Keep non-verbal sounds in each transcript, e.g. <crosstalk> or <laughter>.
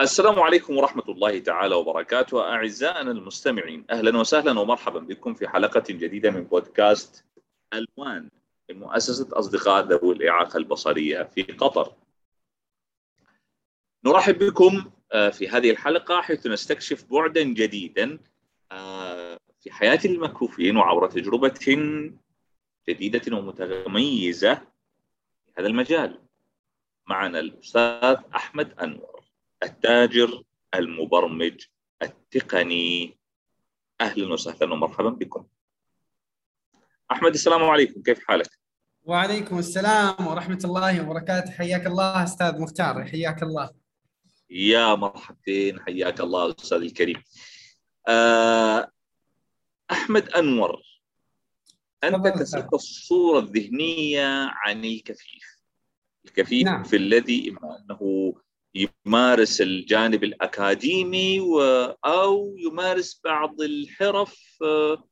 السلام عليكم ورحمة الله تعالى وبركاته. أعزائنا المستمعين أهلا وسهلا ومرحبا بكم في حلقة جديدة من بودكاست ألوان من مؤسسة أصدقاء ذوي الإعاقة البصرية في قطر. نرحب بكم آه، في هذه الحلقة حيث نستكشف بعدا جديدا آه، في حياة المكفوفين وعبر تجربة جديدة ومتميزة في هذا المجال. معنا الأستاذ أحمد أنور. التاجر المبرمج التقني أهلا وسهلا ومرحبا بكم. أحمد السلام عليكم كيف حالك؟ وعليكم السلام ورحمة الله وبركاته حياك الله أستاذ مختار حياك الله. يا مرحبتين حياك الله أستاذ الكريم. آه، أحمد أنور أنت كسرت الصورة الذهنية عن الكفيف. الكفيف نعم. في الذي إما أنه يمارس الجانب الأكاديمي. أو يمارس بعض الحرف آه،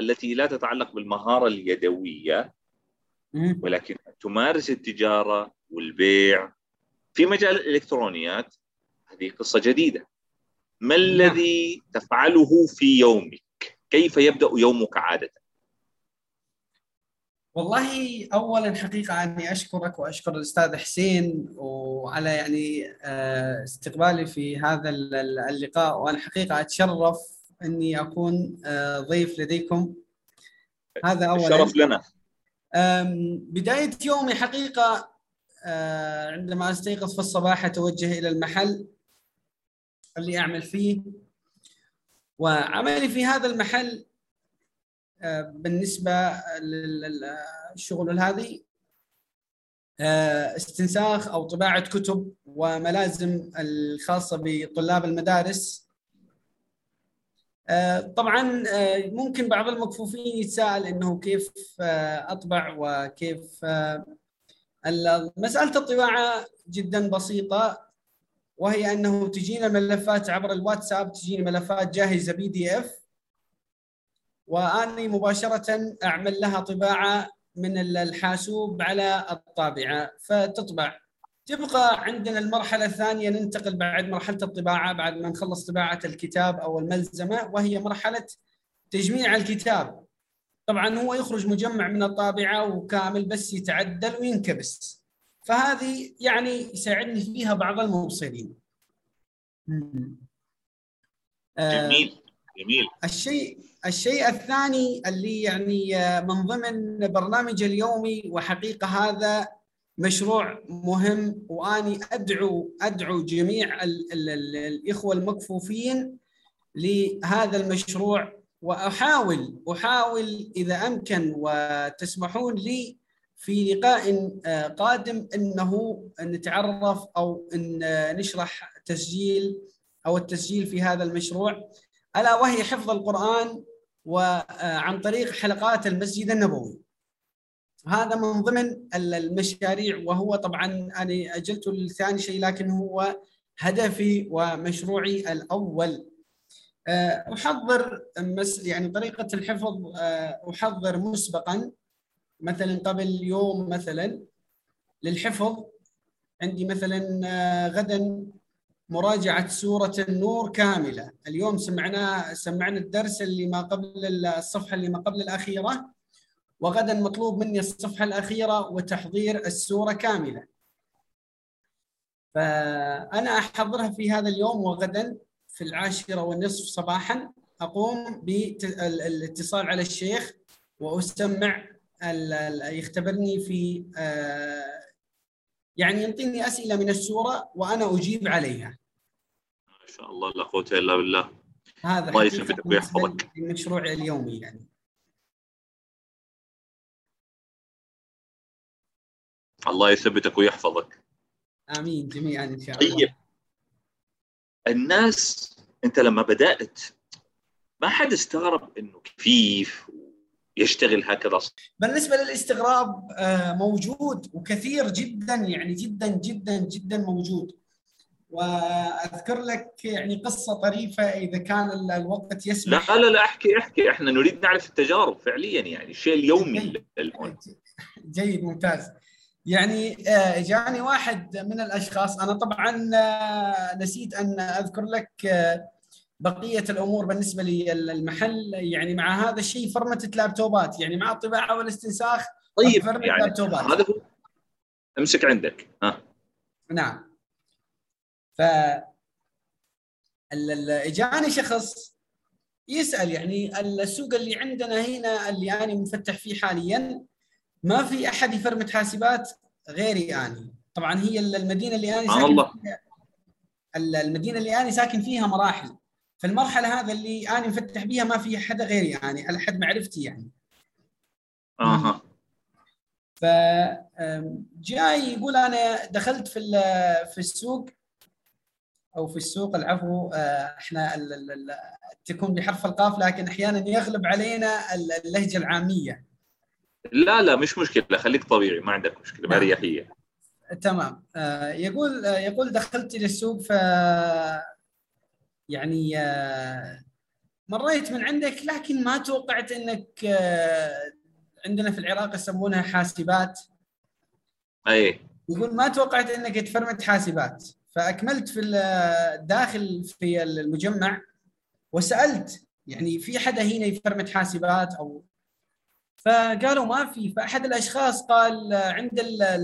التي لا تتعلق بالمهارة اليدوية ولكن تمارس التجارة والبيع في مجال الإلكترونيات هذه قصة جديدة ما نعم. الذي تفعله في يومك؟ كيف يبدأ يومك عادة؟ والله اولا حقيقة أني أشكرك وأشكر الأستاذ حسين وعلى يعني آه، استقبالي في هذا اللقاء. وأنا حقيقة أتشرف أني أكون آه، ضيف لديكم. هذا اولا. الشرف لنا. بداية يومي حقيقة آه، عندما أستيقظ في الصباح أتوجه إلى المحل اللي أعمل فيه. وعملي في هذا المحل بالنسبة للشغل هذه آه، استنساخ أو طباعة كتب وملازم الخاصة بطلاب المدارس. آه، طبعا آه، ممكن بعض المكفوفين يتساءل إنه كيف أطبع وكيف مسألة الطباعة جدا بسيطة وهي أنه تجينا ملفات عبر الواتساب تجيني ملفات جاهزة بي دي إف وأني مباشرة أعمل لها طباعة من الحاسوب على الطابعة فتطبع. تبقى عندنا المرحلة الثانية ننتقل بعد مرحلة الطباعة بعد ما نخلص طباعة الكتاب أو الملزمة وهي مرحلة تجميع الكتاب. طبعا هو يخرج مجمع من الطابعة وكامل بس يتعدل وينكبس. فهذه يعني يساعدني فيها بعض المبصرين. جميل. جميل. الشيء الشيء الثاني اللي يعني من ضمن برنامج اليومي وحقيقة هذا مشروع مهم وأني أدعو أدعو جميع ال ال ال الإخوة المكفوفين لهذا المشروع وأحاول أحاول إذا أمكن وتسمحون لي في لقاء قادم إنه نتعرف أو إن نشرح تسجيل أو التسجيل في هذا المشروع. ألا وهي حفظ القرآن وعن طريق حلقات المسجد النبوي. هذا من ضمن المشاريع وهو طبعا أنا اجلته لثاني شيء لكن هو هدفي ومشروعي الأول. آه، أحضر يعني طريقة الحفظ آه، أحضر مسبقا مثلا قبل يوم مثلا للحفظ. عندي مثلا آه، غدا مراجعة سورة النور كاملة. اليوم سمعنا سمعنا الدرس اللي ما قبل الصفحة اللي ما قبل الأخيرة. وغدا مطلوب مني الصفحة الأخيرة وتحضير السورة كاملة. فأنا أحضرها في هذا اليوم وغدا في العاشرة والنصف صباحا. أقوم بالاتصال على الشيخ وأسمع يختبرني في آه، يعني يعطيني أسئلة من السورة وأنا أجيب عليها. شاء الله لا قوة إلا بالله. هذا الله يثبتك ويحفظك. المشروع اليومي يعني. الله يثبتك ويحفظك. آمين جميعا إن شاء الله. طيب الناس أنت لما بدأت ما حد استغرب إنه كفيف يشتغل هكذا. بالنسبة للاستغراب آه، موجود وكثير جدا يعني جدا جدا جدا موجود. وأذكر لك يعني قصة طريفة إذا كان الوقت يسمح. لا لا لا أحكي أحكي. إحنا نريد نعرف التجارب فعليا يعني الشيء اليومي جيد, جيد ممتاز. يعني آه، جاني واحد من الأشخاص. أنا طبعا آه، نسيت أن أذكر لك بقية الأمور بالنسبة لي المحل يعني مع هذا الشيء فرمه لابتوبات يعني مع الطباعة والاستنساخ طيب يعني لابتوبات. هذا هو أمسك عندك. ها نعم. ف جاني شخص يسأل يعني السوق اللي عندنا هنا اللي أنا مفتح فيه حاليا ما في أحد يفرمت حاسبات غيري اني طبعا هي المدينة اللي أنا ساكن الله. فيها المدينة اللي أنا ساكن فيها مراحل. فالمرحلة هذا اللي أنا مفتح بيها ما في حدا غيري يعني على حد معرفتي يعني. أها. ف جاي يقول أنا دخلت في في السوق أو في السوق العفو آه، إحنا تكون بحرف القاف لكن أحيانا يغلب علينا اللهجة العامية. لا لا مش مشكلة خليك طبيعي ما عندك مشكلة. بأريحية. تمام. آه، يقول يقول دخلت إلى السوق ف يعني مريت من عندك لكن ما توقعت إنك عندنا في العراق يسمونها حاسبات. أي. يقول ما توقعت إنك تفرمت حاسبات. فأكملت في الداخل في المجمع وسألت يعني في حدا هنا يفرمت حاسبات أو فقالوا ما في. فأحد الأشخاص قال عند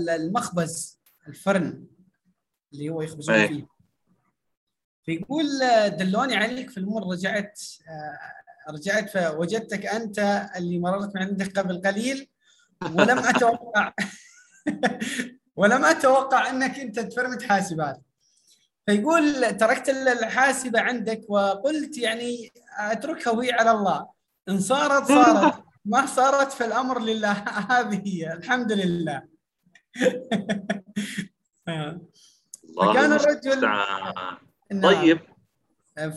المخبز الفرن اللي هو يخبزون. فيه. فيقول دلوني عليك في المر رجعت آه، رجعت فوجدتك أنت اللي مررت من عندك قبل قليل ولم أتوقع <laughs> ولم أتوقع أنك أنت تفرمت حاسبات. فيقول تركت الحاسبة عندك وقلت يعني أتركها وهي على الله. إن صارت صارت. ما صارت فالامر لله. <laughs> هذه هي. الحمد لله. <laughs> فكان الرجل نعم. طيب.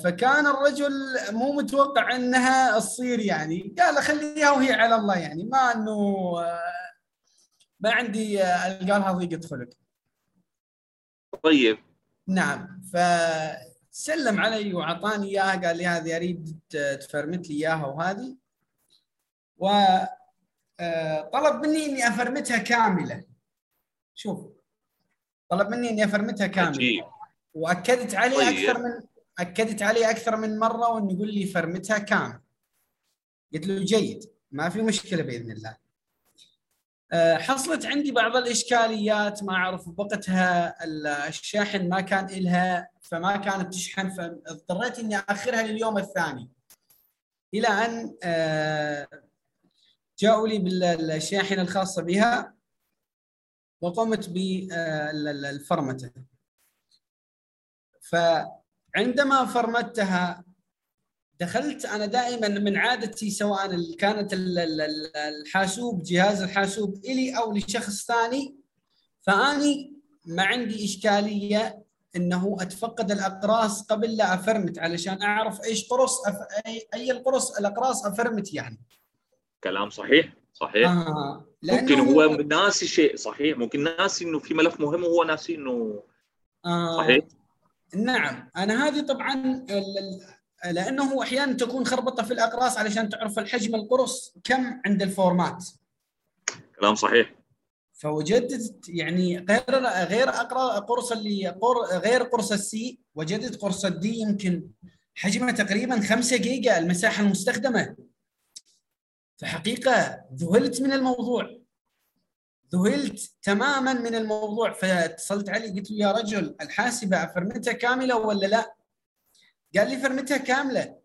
فكان الرجل مو متوقع انها تصير يعني. قال خليها وهي على الله يعني. ما انه ما عندي القى لها ضيقه خلق. طيب. نعم. فسلم علي واعطاني إياها. قال لي هذه أريد تفرمت لي إياها وهذه. وطلب مني إني أفرمتها كاملة. شوف. طلب مني إني أفرمتها كاملة. عجيب. وأكدت عليه طيب. أكثر من أكدت عليه أكثر من مرة وإنه يقول لي فرمتها كامل قلت له جيد ما في مشكلة بإذن الله. آه، حصلت عندي بعض الإشكاليات ما أعرف وقتها الشاحن ما كان إلها فما كانت تشحن فاضطريت إني آخرها لليوم الثاني. إلى أن آه، جاءوا لي بالشاحنه الخاصة بها وقمت بالفرمته فعندما فرمتها دخلت أنا دائما من عادتي سواء كانت الحاسوب جهاز الحاسوب إلي أو لشخص ثاني فأني ما عندي إشكالية إنه أتفقد الأقراص قبل لا أفرمت علشان أعرف إيش قرص أف... اي أي القرص الأقراص أفرمت يعني كلام صحيح صحيح آه. ممكن هو ناسي شيء صحيح ممكن ناسي إنه في ملف مهم وهو ناسي إنه آه. صحيح نعم. أنا هذه طبعا لأنه هو أحيانا تكون خربطة في الأقراص علشان تعرف الحجم القرص كم عند الفورمات. كلام صحيح. فوجدت يعني غير غير اقرا قرص اللي قر غير قرص السي وجدت قرص الدي يمكن حجمه تقريبا 5 جيجا المساحة المستخدمة. فحقيقة ذهلت من الموضوع. ذهلت تماما من الموضوع. فاتصلت عليه قلت له يا رجل الحاسبة فرمتها كاملة ولا لا؟ قال لي فرمتها كاملة.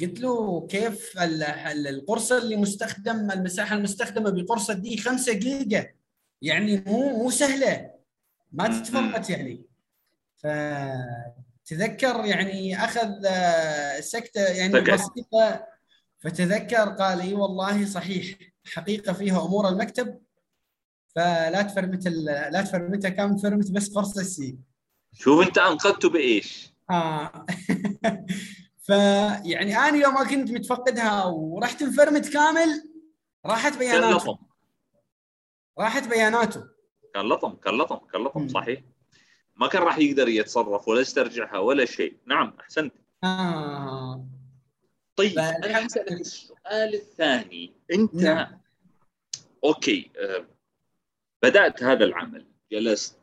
قلت له كيف القرصه اللي مستخدم المساحة المستخدمة بقرصه دي 5 جيجا؟ يعني مو مو سهلة. ما تتفرمت يعني. فتذكر يعني أخذ آه، سكتة يعني بسيطة. فتذكر قال إي والله صحيح حقيقة فيها أمور المكتب. فلا تفرمت لا تفرمتها كامل تفرمت بس قرصه السي شوف انت انقذته بإيش؟ آه. <laughs> فيعني أنا يوم ما كنت متفقدها ورحت انفرمت كامل راحت بياناته. راحت بياناته. كان لطم كان لطم كان لطم صحيح. ما كان راح يقدر يتصرف ولا يسترجعها ولا شيء. نعم أحسنت. آه. طيب أنا حسألك السؤال الثاني. أنت نعم. أوكي آه، بدأت هذا العمل جلست.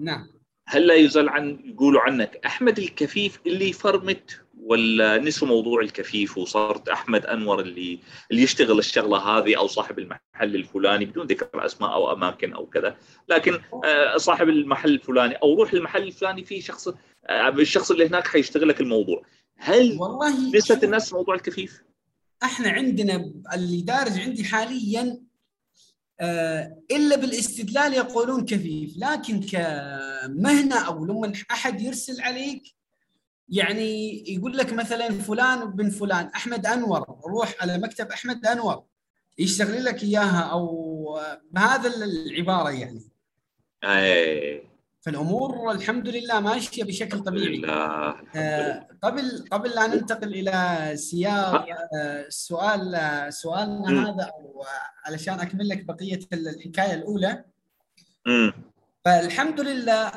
نعم. هل لا يزال عن يقولوا عنك أحمد الكفيف اللي فرمت ولا نسوا موضوع الكفيف وصارت أحمد أنور اللي اللي يشتغل الشغلة هذه أو صاحب المحل الفلاني بدون ذكر أسماء أو أماكن أو كذا لكن آه، صاحب المحل الفلاني أو روح المحل الفلاني في شخص آه، الشخص اللي هناك حيشتغل لك الموضوع. هل والله نسيت الناس موضوع الكفيف؟ إحنا عندنا اللي دارج عندي حاليا إلا بالاستدلال يقولون كفيف لكن كمهنة أو لما أحد يرسل عليك يعني يقول لك مثلا فلان بن فلان أحمد أنور روح على مكتب أحمد أنور يشتغل لك إياها أو بهذا العبارة يعني. اي فالأمور الحمد لله ماشية بشكل طبيعي. لا. آه قبل قبل لا ننتقل إلى سياق آه سؤال آه سؤالنا هذا أو علشان أكمل لك بقية الحكاية الأولى. امم فالحمد لله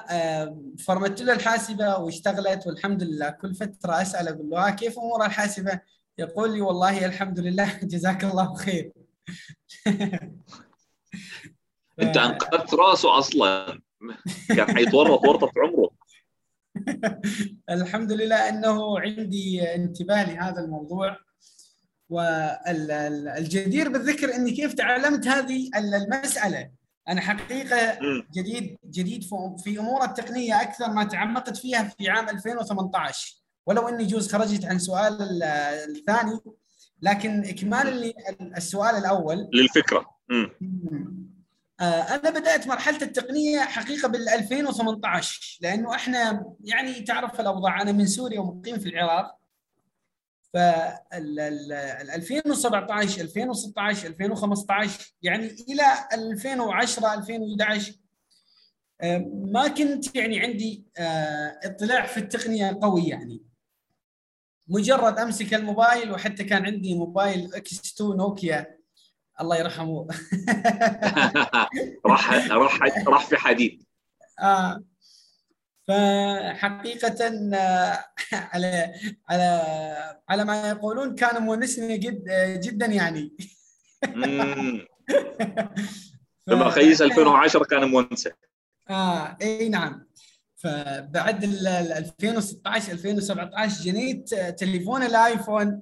فرمت له الحاسبة واشتغلت والحمد لله كل فترة أسأل أقول له كيف أمور الحاسبة؟ يقول لي والله الحمد لله <laughs> جزاك الله خير. أنت <laughs> أنقذت رأسه أصلا كان حيتورط ورطه عمره. <laughs> الحمد لله أنه عندي انتباه لهذا الموضوع والجدير بالذكر إني كيف تعلمت هذه المسألة. أنا حقيقة جديد جديد في أمور التقنية أكثر ما تعمقت فيها في عام 2018 ولو إني جوز خرجت عن سؤال الثاني لكن إكمال السؤال الأول. للفكرة. أنا بدأت مرحلة التقنية حقيقة بال 2018 لأنه إحنا يعني تعرف الأوضاع أنا من سوريا ومقيم في العراق. فال 2017 2016 2015 يعني إلى 2010 2011 ما كنت يعني عندي اطلاع في التقنية قوي يعني. مجرد أمسك الموبايل وحتى كان عندي موبايل إكس 2 نوكيا. الله يرحمه. <laughs> راح راح راح في حديد. آه. فحقيقة على على على ما يقولون كان مونسني جد جدا يعني. <laughs> لما خيس 2010 كان مونسه آه. إي نعم. فبعد ال 2016 2017 جنيت تليفون الآيفون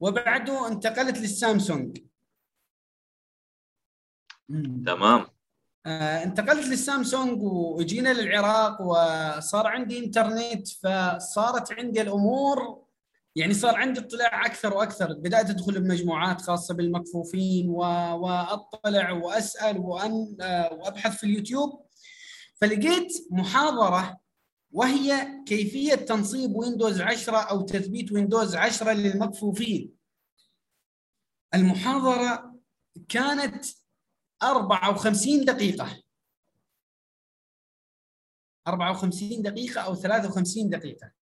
وبعده انتقلت للسامسونج. تمام. آه انتقلت للسامسونج وجينا للعراق وصار عندي انترنت فصارت عندي الأمور يعني صار عندي اطلاع أكثر وأكثر. بدأت أدخل بمجموعات خاصة بالمكفوفين و... وأطلع وأسأل وأن... آه وأبحث في اليوتيوب. فلقيت محاضرة وهي كيفية تنصيب ويندوز 10 أو تثبيت ويندوز 10 للمكفوفين. المحاضرة كانت 54 دقيقة. 54 دقيقة أو 53 دقيقة.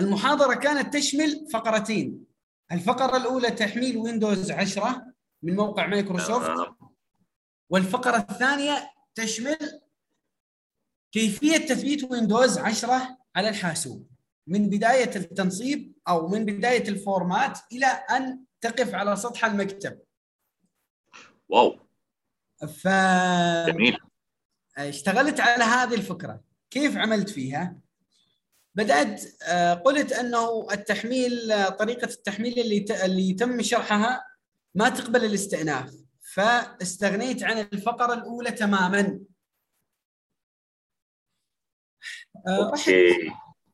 المحاضرة كانت تشمل فقرتين. الفقرة الأولى تحميل ويندوز 10 من موقع مايكروسوفت. والفقرة الثانية تشمل كيفية تثبيت ويندوز 10 على الحاسوب. من بداية التنصيب أو من بداية الفورمات إلى أن تقف على سطح المكتب. واو. ف جميل. اشتغلت على هذه الفكرة. كيف عملت فيها؟ بدأت قلت أنه التحميل طريقة التحميل اللي اللي تم شرحها ما تقبل الاستئناف. فاستغنيت عن الفقرة الأولى تماما. رحت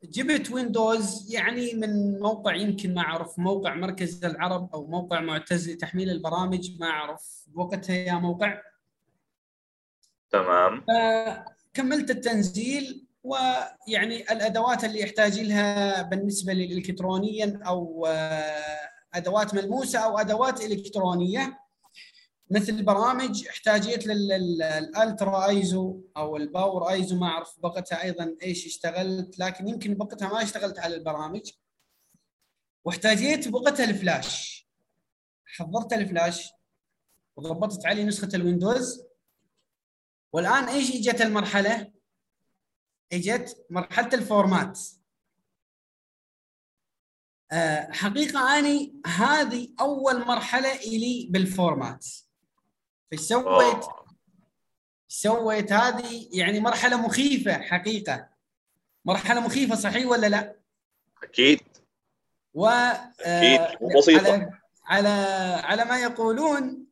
جبت ويندوز يعني من موقع يمكن ما أعرف موقع مركز العرب أو موقع معتز لتحميل البرامج ما أعرف. وقتها يا موقع. تمام. كملت التنزيل ويعني الأدوات اللي يحتاج لها بالنسبة لي الكترونيا أو أدوات ملموسة أو أدوات إلكترونية. مثل برامج احتاجيت لل UltraISO أو ال PowerISO ما أعرف بقتها أيضا إيش اشتغلت لكن يمكن بقتها ما اشتغلت على البرامج. واحتاجيت بقتها الفلاش. حضرت الفلاش وضبطت عليه نسخة ال Windows. والآن إيش إجت المرحلة؟ إجت مرحلة ال format. أه حقيقة أني هذه أول مرحلة إلي بال format. إيش سويت؟ سويت هذه يعني مرحلة مخيفة حقيقة. مرحلة مخيفة صحيح ولا لا؟ أكيد. و أكيد. آه، مو بسيطة. على على على ما يقولون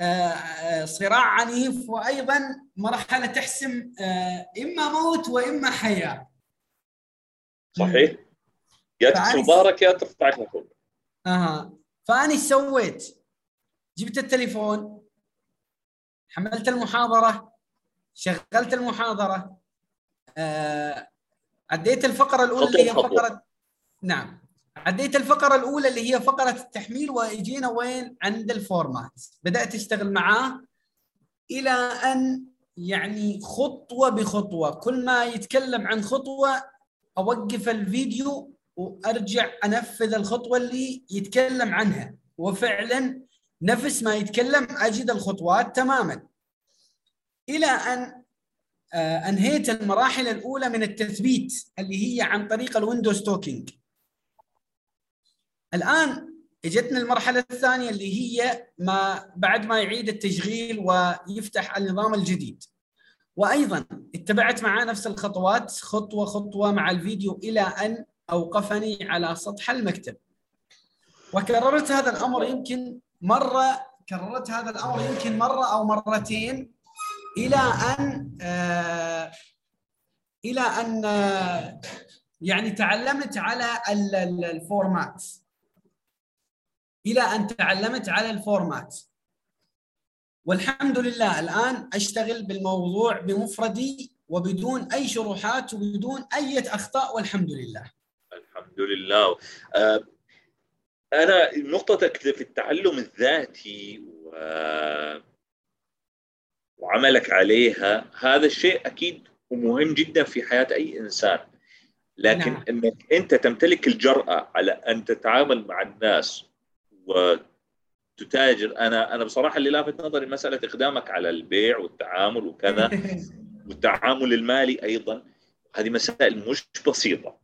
آه، آه، صراع عنيف وأيضا مرحلة تحسم آه، إما موت وإما حياة. صحيح. يا ظهرك يا ترفع فوق أها. فانا إيش سويت؟ جبت التليفون. حملت المحاضرة شغلت المحاضرة آه، عديت الفقرة الأولى اللي هي. فقره نعم. عديت الفقرة الأولى اللي هي فقرة التحميل واجينا وين؟ عند الفورمات. بدأت أشتغل معاه إلى أن يعني خطوة بخطوة. كل ما يتكلم عن خطوة أوقف الفيديو وأرجع أنفذ الخطوة اللي يتكلم عنها. وفعلا نفس ما يتكلم أجد الخطوات تماما. إلى أن آه، أنهيت المراحل الأولى من التثبيت اللي هي عن طريق ال Windows talking. الآن إجتنا المرحلة الثانية اللي هي ما بعد ما يعيد التشغيل ويفتح النظام الجديد. وأيضا اتبعت معاه نفس الخطوات خطوة خطوة مع الفيديو إلى أن أوقفني على سطح المكتب. وكررت هذا الأمر يمكن مرة كررت هذا الأمر يمكن مرة أو مرتين إلى أن آه إلى أن آه يعني تعلمت على ال- ال- ال format إلى أن تعلمت على ال format والحمد لله الآن أشتغل بالموضوع بمفردي وبدون أي شروحات وبدون أي أخطاء والحمد لله. الحمد لله. آه، أنا نقطتك في التعلم الذاتي و... وعملك عليها هذا الشيء أكيد ومهم جدا في حياة أي إنسان. لكن نعم. إنك أنت تمتلك الجرأة على أن تتعامل مع الناس وتتاجر. أنا أنا بصراحة اللي لافت نظري مسألة إقدامك على البيع والتعامل وكذا <laughs> والتعامل المالي أيضا. هذه مسائل مش بسيطة.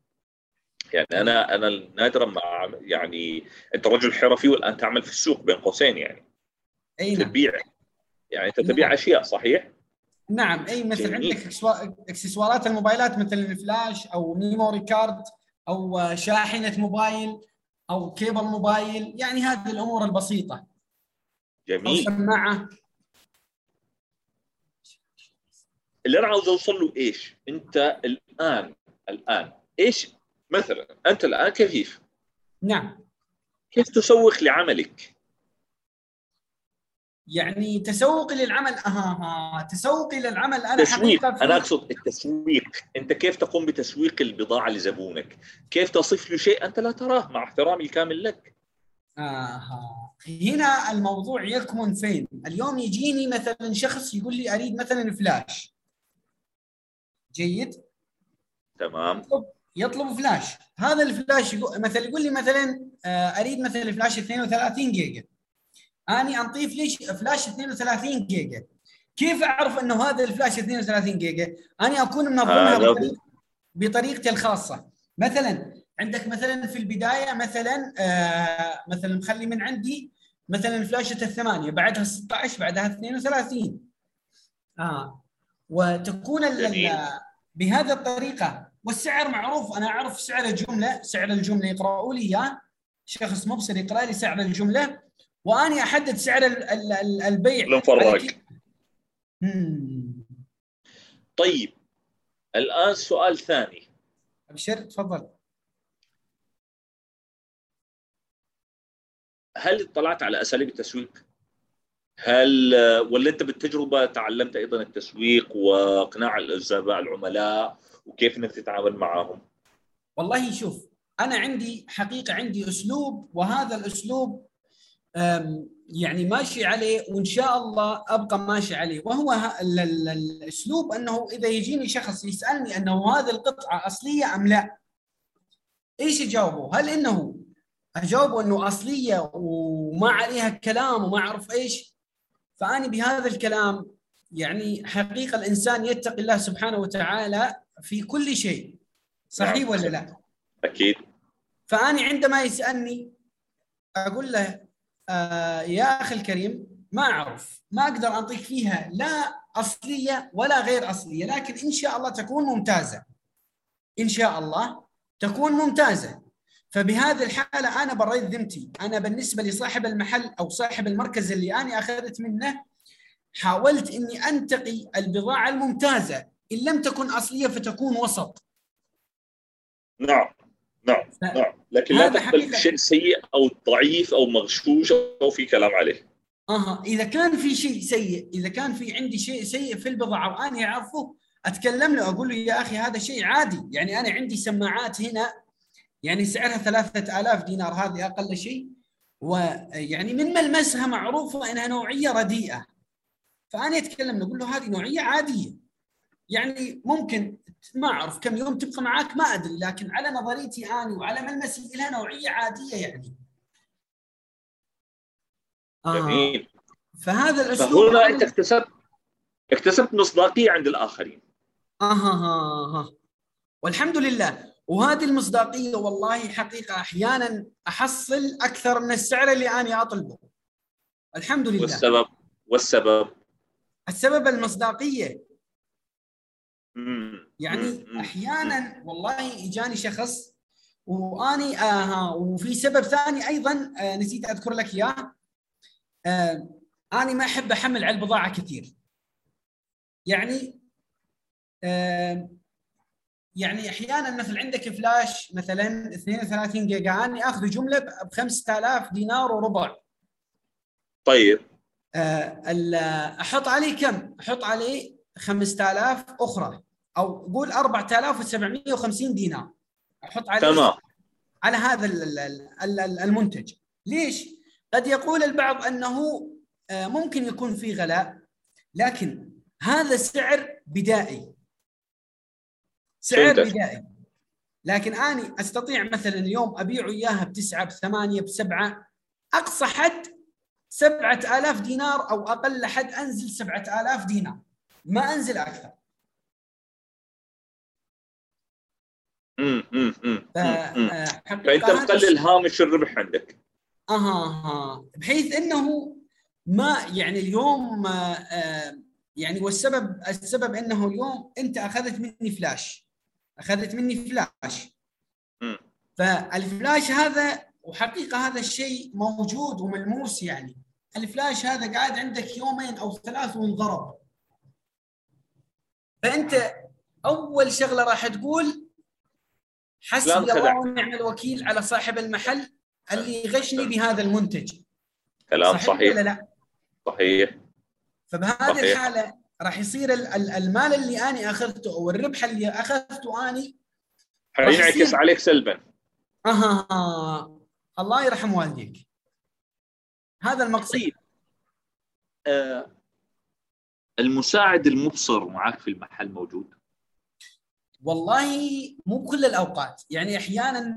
يعني أنا أنا نادرا ما يعني أنت رجل حرفي والآن تعمل في السوق بين قوسين يعني أي نعم تبيع يعني أنت تبيع نعم. أشياء صحيح؟ نعم أي مثل جميل. عندك إكسسوارات الموبايلات مثل الفلاش أو memory card أو شاحنة موبايل أو كيبل موبايل يعني هذه الأمور البسيطة أو جميل سماعة اللي أنا عاوز أوصل له إيش؟ أنت الآن الآن إيش مثلا أنت الآن كفيف نعم كيف تسوق لعملك؟ يعني تسوقي للعمل أها ها تسوقي للعمل أنا تسويق أنا أقصد التسويق أنت كيف تقوم بتسويق البضاعة لزبونك؟ كيف تصف له شيء أنت لا تراه مع احترامي الكامل لك؟ آها. هنا الموضوع يكمن فين؟ اليوم يجيني مثلا شخص يقول لي أريد مثلا فلاش. جيد؟ تمام يطلب فلاش، هذا الفلاش يقول مثلا يقول لي مثلا آه، أريد مثلا فلاش 32 جيجا. أني انطيه ليش فلاش 32 جيجا. كيف أعرف إنه هذا الفلاش 32 جيجا؟ أني أكون منظمها. بطريق- بطريقتي الخاصة. مثلا عندك مثلا في البداية مثلا آه مثلا مخلي من عندي مثلا فلاشة الثمانية بعدها 16 بعدها 32 آه وتكون بهذه الطريقة والسعر معروف أنا أعرف سعر الجملة سعر الجملة يقرأوا لي إياه. شخص مبصر يقرأ لي سعر الجملة. وأني أحدد سعر ال- ال- ال- البيع. المفرق. طيب. الآن سؤال ثاني. أبشر تفضل. هل اطلعت على أساليب التسويق؟ هل ولا أنت بالتجربة تعلمت أيضا التسويق وإقناع الزبائن العملاء؟ وكيف إنك تتعامل معهم؟ والله شوف أنا عندي حقيقة عندي أسلوب وهذا الأسلوب يعني ماشي عليه وإن شاء الله أبقى ماشي عليه وهو الأسلوب أنه إذا يجيني شخص يسألني أنه هذه القطعة أصلية أم لا إيش اجاوبه؟ هل إنه أجاوبه أنه أصلية وما عليها كلام وما أعرف إيش؟ فأني بهذا الكلام يعني حقيقة الإنسان يتقي الله سبحانه وتعالى في كل شيء. صحيح نعم. ولا لا؟ أكيد. فأنا عندما يسألني أقول له آه يا أخي الكريم ما أعرف ما أقدر أنطيك فيها لا أصلية ولا غير أصلية لكن إن شاء الله تكون ممتازة. إن شاء الله تكون ممتازة. فبهذه الحالة أنا بريت ذمتي. أنا بالنسبة لصاحب المحل أو صاحب المركز اللي أنا أخذت منه حاولت إني أنتقي البضاعة الممتازة. إن لم تكن أصلية فتكون وسط. نعم نعم ف- نعم. لكن لا تقبل شيء سيء أو ضعيف أو مغشوش أو في كلام عليه. أها إذا كان في شيء سيء إذا كان في عندي شيء سيء في البضاعة وأنا اعرفه أتكلم له أقول له يا أخي هذا شيء عادي. يعني أنا عندي سماعات هنا يعني سعرها 3000 دينار هذه أقل شيء. ويعني من ملمسها معروفة إنها نوعية رديئة. فأنا أتكلم له أقول له هذه نوعية عادية. يعني ممكن ما أعرف كم يوم تبقى معاك ما أدري لكن على نظريتي أنا وعلى ملمسي لها نوعية عادية يعني. آه جميل. فهذا الأسلوب فهنا أنت اكتسبت اكتسبت مصداقية عند الآخرين. أها ها ها والحمد لله. وهذه المصداقية والله حقيقة أحيانا أحصل أكثر من السعر اللي أنا أطلبه. الحمد لله. والسبب والسبب. السبب المصداقية. يعني. أحيانا والله إجاني شخص وأني آه وفي سبب ثاني أيضا آه نسيت أذكر لك إياه. آه أنا ما أحب أحمل على البضاعة كثير. يعني آه يعني أحيانا مثل عندك فلاش مثلا 32 جيجا أني آخذ جملة ب 5000 دينار وربع. طيب. آه، أحط عليه كم؟ أحط عليه 5000 أخرى. أو قول 4750 دينار. أحط عليه تمام. على هذا ال- ال- ال- ال- المنتج. ليش؟ قد يقول البعض أنه آه، ممكن يكون في غلاء لكن هذا سعر بدائي. سعر فهمتك. بدائي. لكن اني أستطيع مثلا اليوم ابيعه إياها بتسعة بثمانية بسبعة. أقصى حد سبعة آلاف دينار أو أقل حد أنزل سبعة آلاف دينار. ما أنزل أكثر. فأنت مقلل هامش الربح عندك. أها أها بحيث إنه ما يعني اليوم آه، آه، يعني والسبب السبب إنه اليوم أنت أخذت مني فلاش. أخذت مني flash. فال flash هذا وحقيقة هذا الشيء موجود وملموس يعني. الفلاش هذا قاعد عندك يومين أو ثلاث وانضرب. فأنت أول شغلة راح تقول حسبي لا الله. ونعم الوكيل على صاحب المحل اللي غشني بهذا المنتج؟ كلام صحيح, صحيح. ولا لا؟ صحيح. فبهذه صحيح. الحالة راح يصير ال- ال- المال اللي أنا أخذته أو الربح اللي أخذته اني حينعكس عليك سلبا. أها الله يرحم والديك. هذا المقصود طيب. آه المساعد المبصر معك في المحل موجود؟ والله مو كل الأوقات. يعني أحيانا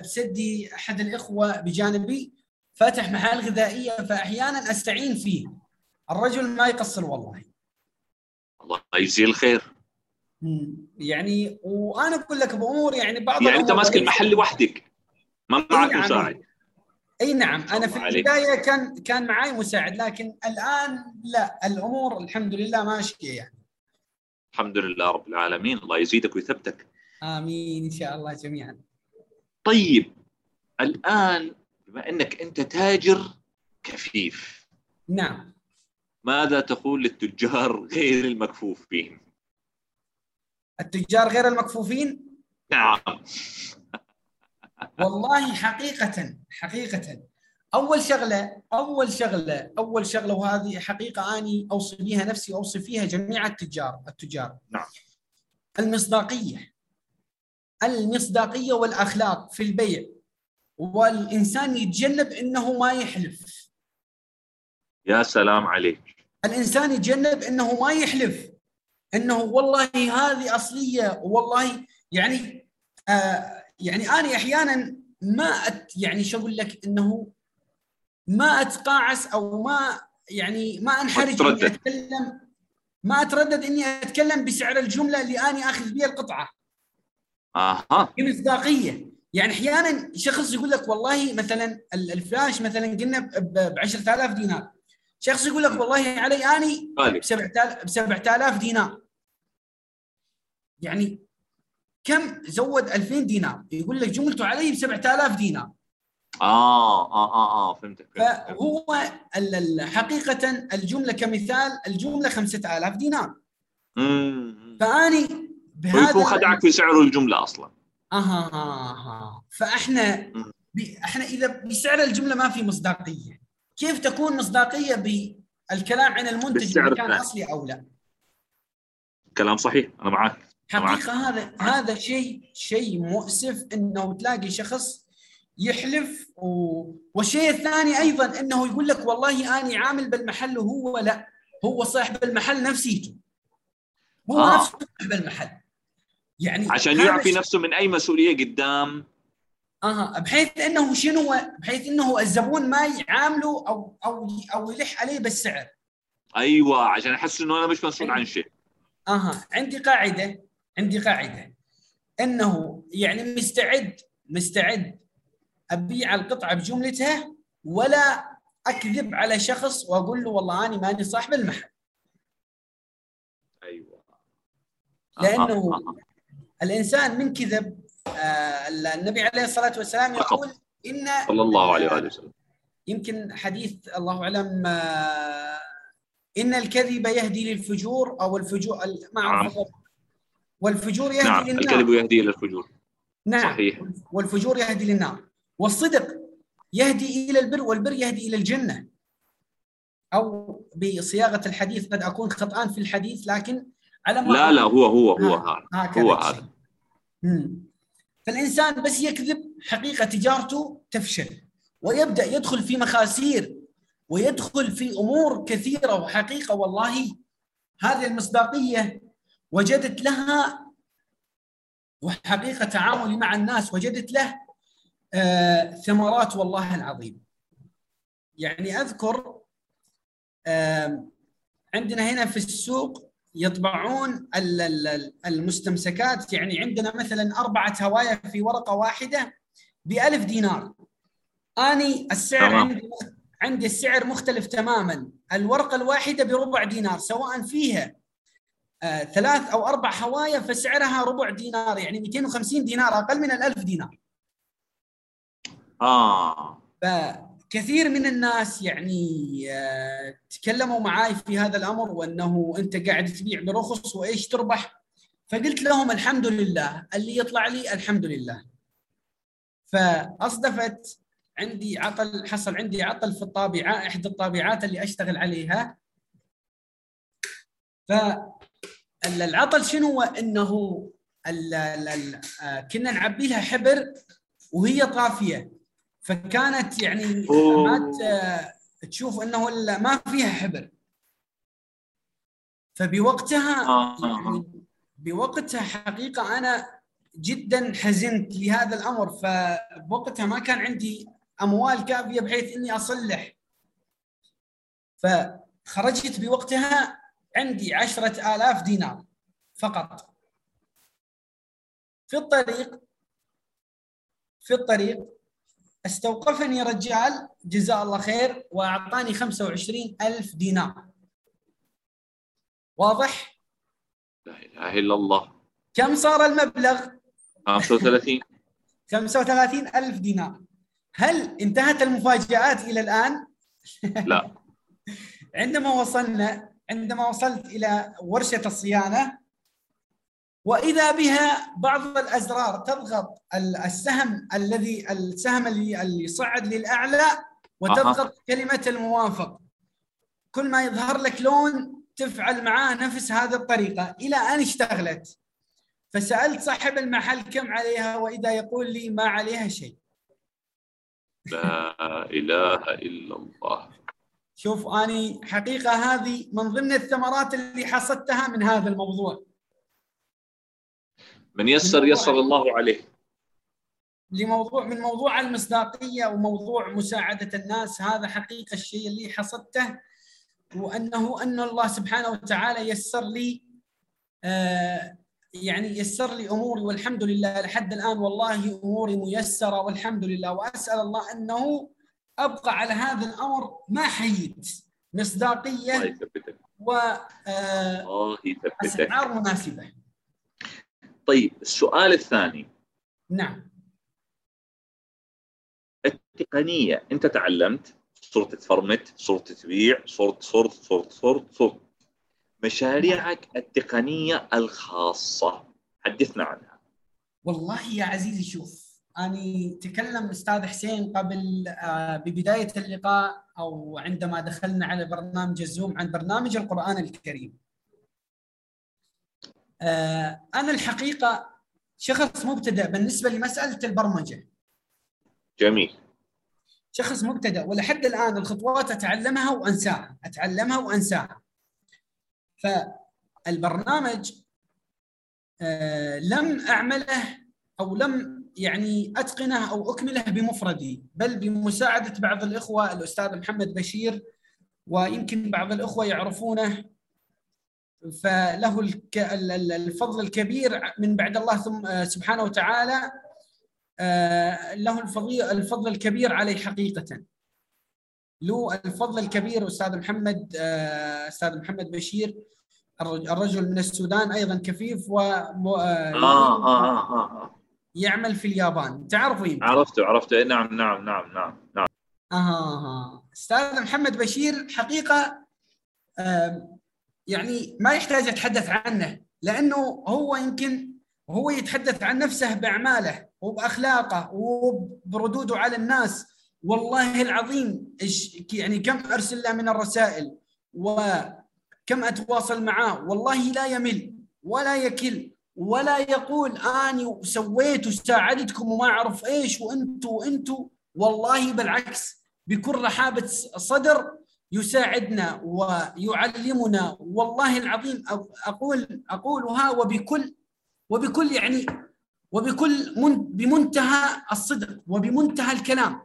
بسدي أحد الإخوة بجانبي فاتح محل غذائية فاحيانا أستعين فيه. الرجل ما يقصر والله. الله يجزيه الخير. يعني وأنا أقول لك بأمور يعني بعض يعني أنت ماسك ليس- المحل لوحدك. ما معك نعم. مساعد. إي نعم. أنا في. البداية كان كان معي مساعد لكن الآن لا. الأمور الحمد لله ماشية يعني. الحمد لله رب العالمين. الله يزيدك ويثبتك. آمين إن شاء الله جميعا. طيب الآن بما إنك أنت تاجر كفيف نعم. ماذا تقول للتجار غير المكفوفين؟ التجار غير المكفوفين؟ نعم. والله حقيقه حقيقه. أول شغلة أول شغلة أول شغلة وهذه حقيقة أني أوصي بها نفسي وأوصي فيها جميع التجار التجار. نعم. المصداقية. المصداقية والأخلاق في البيع. والإنسان يتجنب إنه ما يحلف. يا سلام عليك. الإنسان يتجنب إنه ما يحلف. إنه والله هذه أصلية والله يعني آه يعني أنا أحيانا ما أت يعني شو أقول لك؟ إنه ما أتقاعس أو ما يعني ما أنحرج إني. أتكلم ما أتردد إني أتكلم بسعر الجملة اللي أنا أخذ بها القطعة. أها. بمصداقيه يعني أحيانا شخص يقول لك والله مثلا ال- الفلاش مثلا قلنا ب 10000 دينار. شخص يقول لك والله علي أني غالي. ب 7000 ب 7000 دينار. يعني كم زود 2000 دينار؟ يقول لك جملته علي ب 7000 دينار. آه آه آه آه فهمتك. فهو ال- ال- حقيقة الجملة كمثال الجملة 5000 دينار مم. فأني بهذا ويكون خدعك في سعر الجملة أصلا أها أها فإحنا. ب... إحنا إذا بسعر الجملة ما في مصداقية كيف تكون مصداقية بالكلام عن المنتج اذا كان. أصلي أو لا كلام صحيح أنا معك. حقيقة هذا هذا شيء شيء مؤسف إنه تلاقي شخص يحلف. و... والشيء الثاني أيضا إنه يقول لك والله أني عامل بالمحل وهو لا هو صاحب المحل نفسيته. هو آه. نفسه صاحب المحل. يعني عشان يعفي الشيء- نفسه من أي مسؤولية قدام. أها بحيث إنه شنو بحيث إنه الزبون ما يعامله أو أو أو يلح عليه بالسعر. أيوه عشان يحس إنه أنا مش مسؤول عن شيء. أها عندي قاعدة عندي قاعدة. إنه يعني مستعد مستعد أبيع القطعة بجملتها ولا أكذب على شخص وأقول له والله اني ماني صاحب المحل. أيوه. لأنه الإنسان من كذب آه النبي عليه الصلاة والسلام يقول إن صلى الله عليه وآله وسلم. يمكن حديث الله أعلم آه، إن الكذب يهدي للفجور أو الفجور ما اعرف نعم. والفجور يهدي نعم للنار. الكذب يهدي إلى الفجور. نعم. صحيح. والفجور يهدي للنار. والصدق يهدي إلى البر والبر يهدي إلى الجنة أو بصياغة الحديث قد أكون خطان في الحديث لكن على ما لا لا هو هو هو ها، هذا هكذا هو. هذا. فالإنسان بس يكذب حقيقة تجارته تفشل ويبدأ يدخل في مخاسير ويدخل في أمور كثيرة وحقيقة والله هذه المصداقية وجدت لها وحقيقة تعاملي مع الناس وجدت له آه ثمرات والله العظيم. يعني أذكر آه عندنا هنا في السوق يطبعون ال- ال- المستمسكات يعني عندنا مثلا أربعة هوايا في ورقة واحدة بألف دينار أني السعر تمام. عندي عندي السعر مختلف تماما الورقة الواحدة بربع دينار سواء فيها آه ثلاث أو أربع هوايا فسعرها ربع دينار يعني 250 دينار أقل من الألف دينار آه. فكثير من الناس يعني آه، تكلموا معاي في هذا الأمر وأنه أنت قاعد تبيع برخص وإيش تربح. فقلت لهم الحمد لله اللي يطلع لي الحمد لله. فأصدفت عندي عطل حصل عندي عطل في الطابعة إحدى الطابعات اللي أشتغل عليها. فالعطل شنو؟ هو انه آه، كنا نعبي لها حبر وهي طافية. فكانت يعني. ما ت- تشوف إنه ما فيها حبر فبوقتها آه. يعني بوقتها حقيقة أنا جدا حزنت لهذا الأمر فبوقتها ما كان عندي أموال كافية بحيث إني أصلح فخرجت بوقتها عندي عشرة آلاف دينار فقط في الطريق في الطريق استوقفني رجال. جزاه الله خير. وأعطاني 25 ألف دينار. واضح؟ لا إله إلا الله. كم صار المبلغ؟ 35 35 <laughs> ألف دينار. هل انتهت المفاجآت إلى الآن؟ <laughs> لا. عندما وصلنا عندما وصلت إلى ورشة الصيانة وإذا بها بعض الأزرار تضغط ال- السهم الذي السهم اللي اللي صعد للأعلى وتضغط كلمة الموافق. كل ما يظهر لك لون تفعل معاه نفس هذه الطريقة. إلى أن اشتغلت. فسألت صاحب المحل كم عليها وإذا يقول لي ما عليها شيء. لا إله إلا الله. شوف أني حقيقة هذه من ضمن الثمرات اللي حصدتها من هذا الموضوع. من يسر يسر الله عليه. لموضوع من موضوع المصداقية وموضوع مساعدة الناس هذا حقيقة الشيء اللي حصدته وأنه أن الله سبحانه وتعالى يسر لي آه يعني يسر لي أموري والحمد لله لحد الآن والله أموري ميسرة والحمد لله. وأسأل الله أنه أبقى على هذا الأمر ما حييت. مصداقية واسعار الله يثبتك. مناسبة. طيب السؤال الثاني. نعم. التقنية أنت تعلمت صرت تفرمت صرت تبيع صرت صرت صرت صرت صرت مشاريعك التقنية الخاصة. حدثنا عنها. والله يا عزيزي شوف أنا تكلم أستاذ حسين قبل آه، ببداية اللقاء أو عندما دخلنا على برنامج الزوم عن برنامج القرآن الكريم. آه، أنا الحقيقة شخص مبتدئ بالنسبة لمسألة البرمجة. جميل. شخص مبتدئ ولحد الآن الخطوات أتعلمها وأنساها أتعلمها وأنساها. فالبرنامج آه، لم أعمله أو لم يعني أتقنه أو أكمله بمفردي بل بمساعدة بعض الإخوة الأستاذ محمد بشير ويمكن بعض الإخوة يعرفونه. فله الفضل الكبير من بعد الله ثم آه، سبحانه وتعالى آه، له الفضل الفضل الكبير علي حقيقة. له الفضل الكبير أستاذ محمد آه، أستاذ محمد بشير الرج- الرجل من السودان أيضا كفيف و آه, آه, آه, آه. يعمل في اليابان. تعرفوا يمكن. عرفته عرفته. نعم نعم نعم نعم نعم. أها أستاذ محمد بشير حقيقة يعني ما يحتاج اتحدث عنه لأنه هو يمكن هو يتحدث عن نفسه بأعماله وبأخلاقه وبردوده على الناس. والله العظيم يعني كم أرسل له من الرسائل وكم أتواصل معاه؟ والله لا يمل ولا يكل ولا يقول آني سويت وساعدتكم وما أعرف إيش وأنتم وأنتم والله بالعكس بكل رحابة صدر يساعدنا ويعلمنا. والله العظيم أقول أقولها وبكل وبكل يعني وبكل من بمنتهى الصدق وبمنتهى الكلام.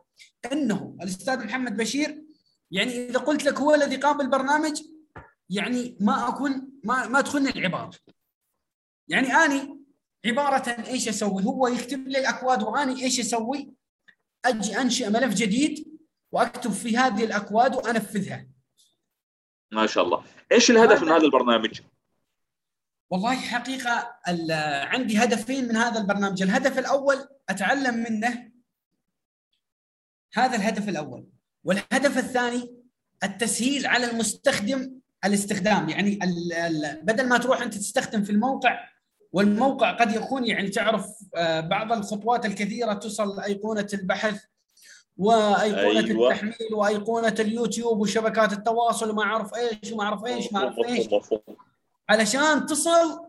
إنه الأستاذ محمد بشير يعني إذا قلت لك هو الذي قام بالبرنامج يعني ما اكون ما ما تدخلني العباره يعني أني عبارة إيش أسوي؟ هو يكتب لي الاكواد وأني إيش أسوي؟ أجي أنشئ ملف جديد وأكتب في هذه الأكواد وأنفذها. ما شاء الله. إيش الهدف من هذا البرنامج؟ والله حقيقة عندي هدفين من هذا البرنامج. الهدف الأول أتعلم منه هذا الهدف الأول. والهدف الثاني التسهيل على المستخدم الاستخدام. يعني ال- ال- بدل ما تروح أنت تستخدم في الموقع والموقع قد يكون يعني تعرف آه، بعض الخطوات الكثيرة تصل لأيقونة البحث وأيقونة أيوة. التحميل وأيقونة اليوتيوب وشبكات التواصل وما أعرف إيش وما أعرف إيش ما أعرف إيش. علشان تصل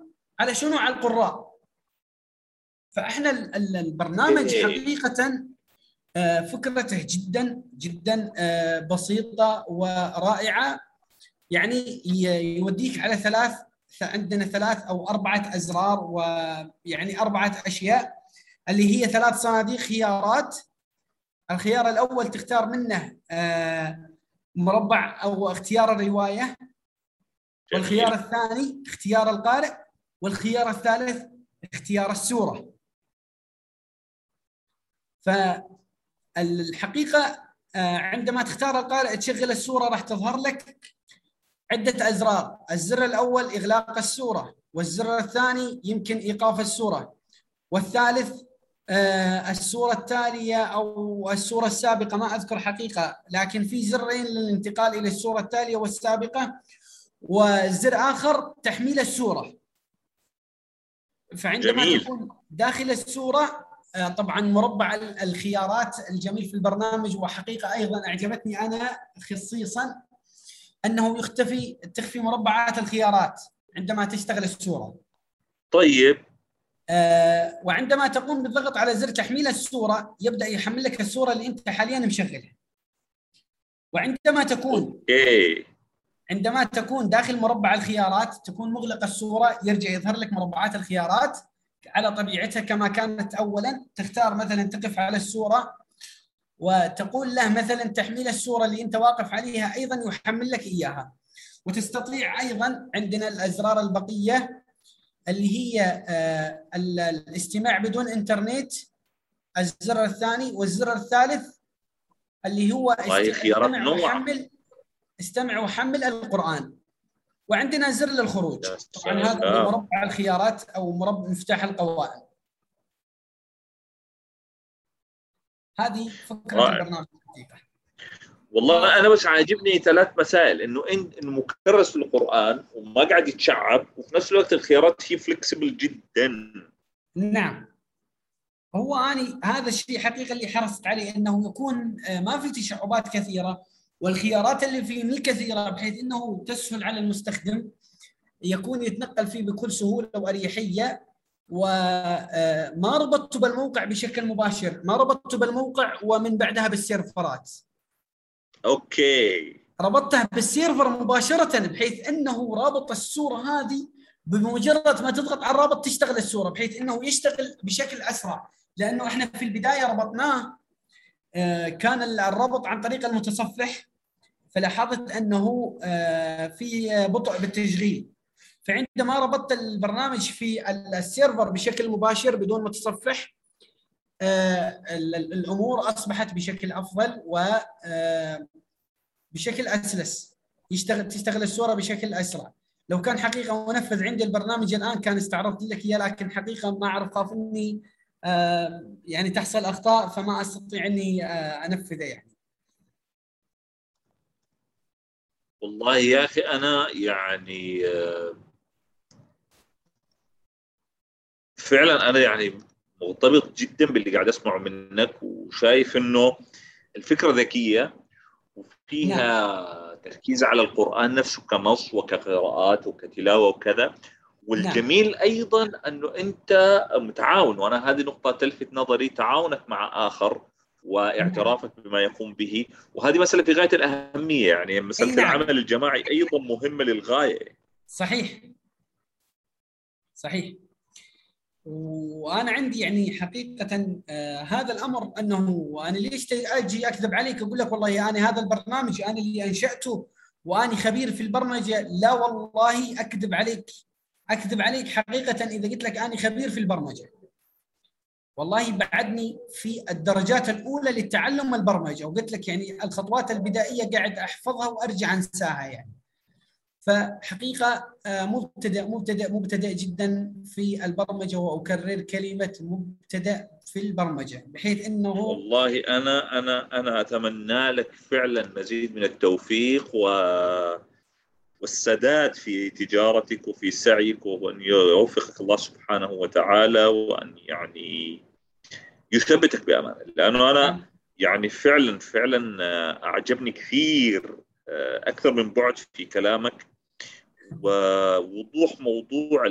على شنو؟ على القراء. فإحنا ال- ال- البرنامج إيه. حقيقة آه، فكرته جدا جدا آه، بسيطة ورائعة. يعني يوديك على ثلاث عندنا ثلاث أو أربعة أزرار ويعني أربعة أشياء اللي هي ثلاث صناديق خيارات. الخيار الأول تختار منه آه، مربع أو اختيار الرواية. والخيار الثاني اختيار القارئ. والخيار الثالث اختيار السورة. فالحقيقة آه، عندما تختار القارئ تشغل السورة راح تظهر لك عدة أزرار. الزر الأول إغلاق السورة والزر الثاني يمكن إيقاف السورة. والثالث آه، السورة التالية أو السورة السابقة ما أذكر حقيقة لكن في زرين للانتقال إلى السورة التالية والسابقة وزر آخر تحميل السورة فعندما جميل. تكون داخل السورة آه، طبعا مربع ال- الخيارات الجميل في البرنامج وحقيقة أيضا أعجبتني أنا خصيصا أنه يختفي تخفي مربعات الخيارات عندما تشتغل السورة طيب آه، وعندما تقوم بالضغط على زر تحميل الصورة يبدأ يحمل لك الصورة اللي أنت حاليا مشغلها. وعندما تكون عندما تكون داخل مربع الخيارات تكون مغلق الصورة يرجع يظهر لك مربعات الخيارات على طبيعتها كما كانت أولا. تختار مثلا تقف على الصورة وتقول له مثلا تحميل الصورة اللي أنت واقف عليها أيضا يحمل لك إياها. وتستطيع أيضا عندنا الأزرار البقية اللي هي آه، ال- الاستماع بدون إنترنت الزر الثاني والزر الثالث اللي هو خيارات استمع. وحمل استمع وحمل القرآن وعندنا زر للخروج طبعا هذا. مربع الخيارات أو مربع مفتاح القوائم هذه فكره. البرنامج الحقيقة والله أنا بس عاجبني ثلاث مسائل إنه إنه مكرس للقران وما قاعد يتشعب وفي نفس الوقت الخيارات فيه فلكسبل جدا. نعم. هو اني هذا الشيء حقيقة اللي حرصت عليه إنه يكون آه، ما في تشعبات كثيرة والخيارات اللي فيه مي كثيره بحيث إنه تسهل على المستخدم يكون يتنقل فيه بكل سهولة وأريحية وما ربطته بالموقع بشكل مباشر ما ربطته بالموقع ومن بعدها بالسيرفرات. okay. ربطته بال server مباشرة بحيث إنه رابط الصورة هذه بمجرد ما تضغط على الرابط تشتغل الصورة بحيث إنه يشتغل بشكل أسرع. لأنه إحنا في البداية ربطناه آه، كان الربط عن طريق المتصفح فلاحظت إنه آه، في بطء بالتشغيل. فعندما ربطت البرنامج في السيرفر بشكل مباشر بدون متصفح الأمور أصبحت بشكل أفضل و آه، بشكل أسلس. يشتغل تشتغل الصورة بشكل أسرع. لو كان حقيقة منفذ عندي البرنامج الآن كان استعرضت لك إياه لكن حقيقة ما اعرف خاف إني آه، يعني تحصل أخطاء فما أستطيع إني آه، انفذه يعني. والله يا أخي أنا يعني آه، فعلا أنا يعني مرتبط جدا باللي قاعد أسمعه منك وشايف إنه الفكرة ذكية وفيها تركيز على القرآن نفسه كنص وكقراءات وكتلاوة وكذا. والجميل أيضا إنه أنت متعاون وأنا هذه نقطة تلفت نظري تعاونك مع آخر واعترافك بما يقوم به. وهذه مسألة في غاية الأهمية يعني مسألة نعم. العمل الجماعي أيضا مهمة للغاية. صحيح. صحيح. وأنا عندي يعني حقيقة آه هذا الأمر أنه أنا ليش أجي أكذب عليك أقول لك والله أنا هذا البرنامج أنا اللي أنشأته واني خبير في البرمجة لا والله أكذب عليك أكذب عليك حقيقة إذا قلت لك أنا خبير في البرمجة. والله بعدني في الدرجات الأولى للتعلم البرمجة وقلت لك يعني الخطوات البدائية قاعد أحفظها وأرجع أنساها يعني. فحقيقة آه، مبتدئ مبتدئ مبتدئ جدا في البرمجة وأكرر كلمة مبتدئ في البرمجة بحيث إنه والله أنا أنا أنا أتمنى لك فعلا مزيد من التوفيق و والسداد في تجارتك وفي سعيك وأن يوفقك الله سبحانه وتعالى وأن يعني يثبتك بأمانة. لأنه أنا يعني فعلا فعلا آه، أعجبني كثير آه، أكثر من بعد في كلامك. ووضوح موضوع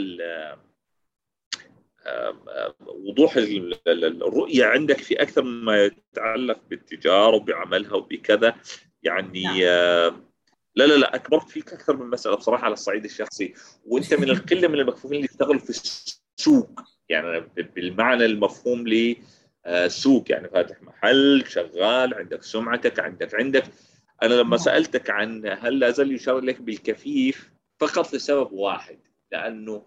وضوح ال- ال- الرؤية عندك في أكثر مما يتعلق بالتجارة وبعملها وبكذا يعني نعم. لا لا لا اكبرت فيك أكثر من مسألة بصراحة على الصعيد الشخصي وأنت من القلة من المكفوفين اللي يشتغلوا في السوق يعني بالمعنى المفهوم لي آه، سوق يعني فاتح محل شغال عندك سمعتك عندك عندك أنا لما نعم. سألتك عن هل لا زال يشار لك بالكفيف فقط لسبب واحد لأنه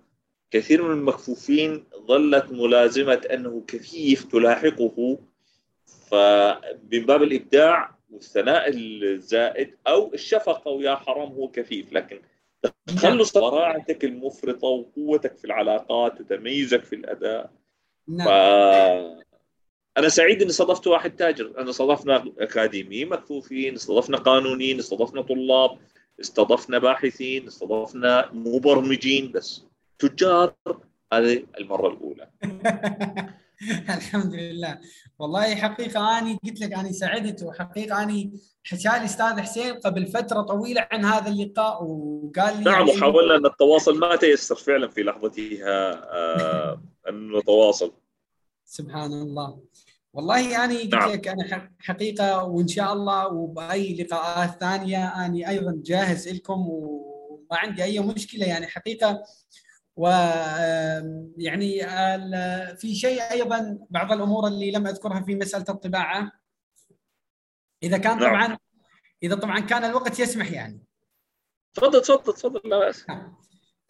كثير من المكفوفين ظلت ملازمة أنه كفيف تلاحقه فمن باب الإبداع والثناء الزائد أو الشفقة ويا حرام هو كفيف لكن تخلص براعتك المفرطة وقوتك في العلاقات وتميزك في الأداء. ف... نعم أنا سعيد إني استضفت واحد تاجر. انا استضفنا أكاديميين مكفوفين استضفنا قانونيين استضفنا طلاب. استضفنا باحثين استضفنا مبرمجين بس. تجار هذه المرة الأولى. <laughs> الحمد لله. والله حقيقة أني قلت لك أني سعدت وحقيقة أني حكى لي أستاذ حسين قبل فترة طويلة عن هذا اللقاء وقال لي نعم يعني وحاولنا أن التواصل ما تيسر فعلا في لحظتها آه، أن نتواصل. سبحان الله. والله اني قلت نعم. لك أنا حق- حقيقة وإن شاء الله وبأي لقاءات ثانية اني أيضا جاهز لكم وما عندي أي مشكلة يعني حقيقة و يعني في شيء أيضا بعض الأمور اللي لم أذكرها في مسألة الطباعة إذا كان نعم. طبعا إذا طبعا كان الوقت يسمح يعني تفضل تفضل تفضل لا بأس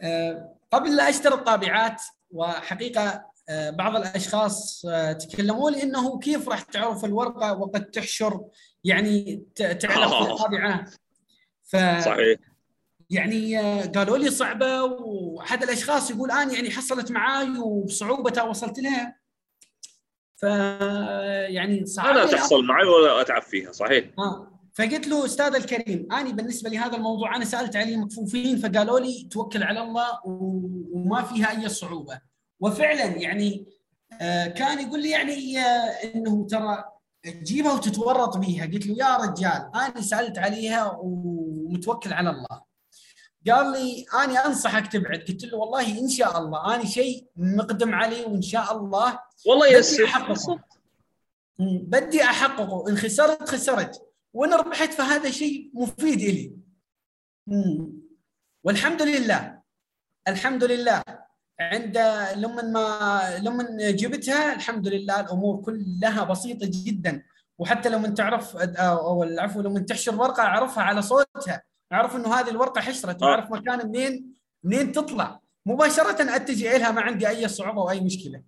آه، قبل لا أشتري الطابعات وحقيقة بعض الأشخاص آه، تكلموا لي إنه كيف راح تعرف الورقة وقد تحشر؟ يعني تعلق في الطابعة. ف صحيح. يعني آه، قالوا لي صعبة وأحد الأشخاص يقول أنا يعني حصلت معاي وبصعوبة وصلت لها. ف يعني صعب. أنا تحصل معي ولا أتعب فيها صحيح. آه. فقلت له أستاذ الكريم أنا بالنسبة لهذا الموضوع أنا سألت عليه مكفوفين فقالوا لي توكل على الله وما فيها أي صعوبة. وفعلا يعني آه، كان يقول لي يعني إنه ترى تجيبها وتتورط بيها. قلت له يا رجال أنا سألت عليها ومتوكل على الله. قال لي أنا أنصحك تبعد. قلت له والله إن شاء الله أنا شيء مقدم عليه وإن شاء الله والله بدي يسر بدي أحققه. إن خسرت خسرت. وإن ربحت فهذا شيء مفيد لي مم. والحمد لله الحمد لله. عند لما ما لما جبتها الحمد لله الأمور كلها بسيطة جدا. وحتى لما تعرف أو العفو لما تحشر ورقة أعرفها على صوتها. أعرف إنه هذه الورقة حشرت آه. واعرف مكان منين منين تطلع. مباشرة اتجه لها ما عندي أي صعوبة وأي مشكلة.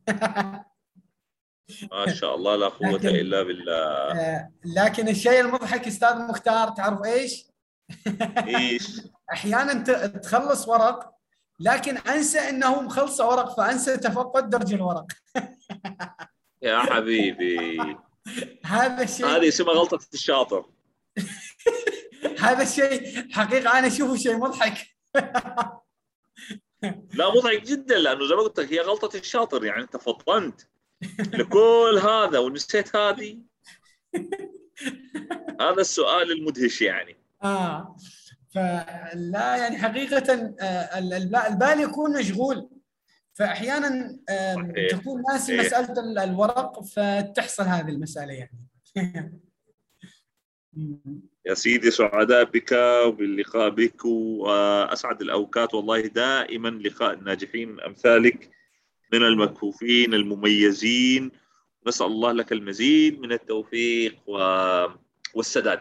ما شاء الله لا قوة لكن- إلا بالله. آه، لكن الشيء المضحك أستاذ مختار تعرف إيش؟ إيش؟ <laughs> أحيانا تخلص ورق لكن أنسى إنه مخلصة ورق فأنسى تفقد درج الورق. <laughs> يا حبيبي. هذا الشيء هذه اسمها غلطة الشاطر. <laughs> هذا الشيء حقيقة أنا أشوفه شيء مضحك. <laughs> لا مضحك جدا لأنه زي ما قلت لك هي غلطة الشاطر يعني أنت فطنت لكل هذا ونسيت هذه. هذا السؤال المدهش يعني. آه. فلا يعني حقيقة آه، ال- الب- البال يكون مشغول فاحيانا. تكون ناسي صحيح. مسألة ال- الورق فتحصل هذه المسألة يعني <laughs> يا سيدي سعداء بك وباللقاء بك وأسعد الأوقات والله دائما لقاء الناجحين أمثالك من المكفوفين المميزين نسأل الله لك المزيد من التوفيق و... والسداد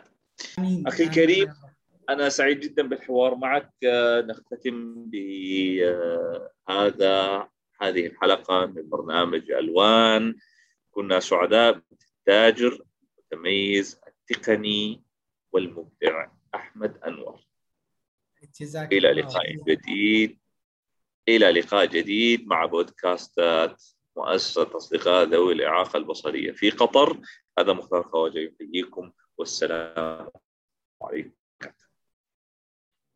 آمين. الكريم، أنا سعيد جدا بالحوار معك. آه، نختتم بهذا هذه الحلقة من برنامج ألوان. كنا سعداء بالتاجر المتميز التقني والمبدع أحمد أنور. جزاك إلى لقاء. جديد. إلى لقاء جديد مع بودكاستات مؤسسة أصدقاء ذوي الإعاقة البصرية في قطر. هذا مختار خواجه يحييكم. والسلام عليكم.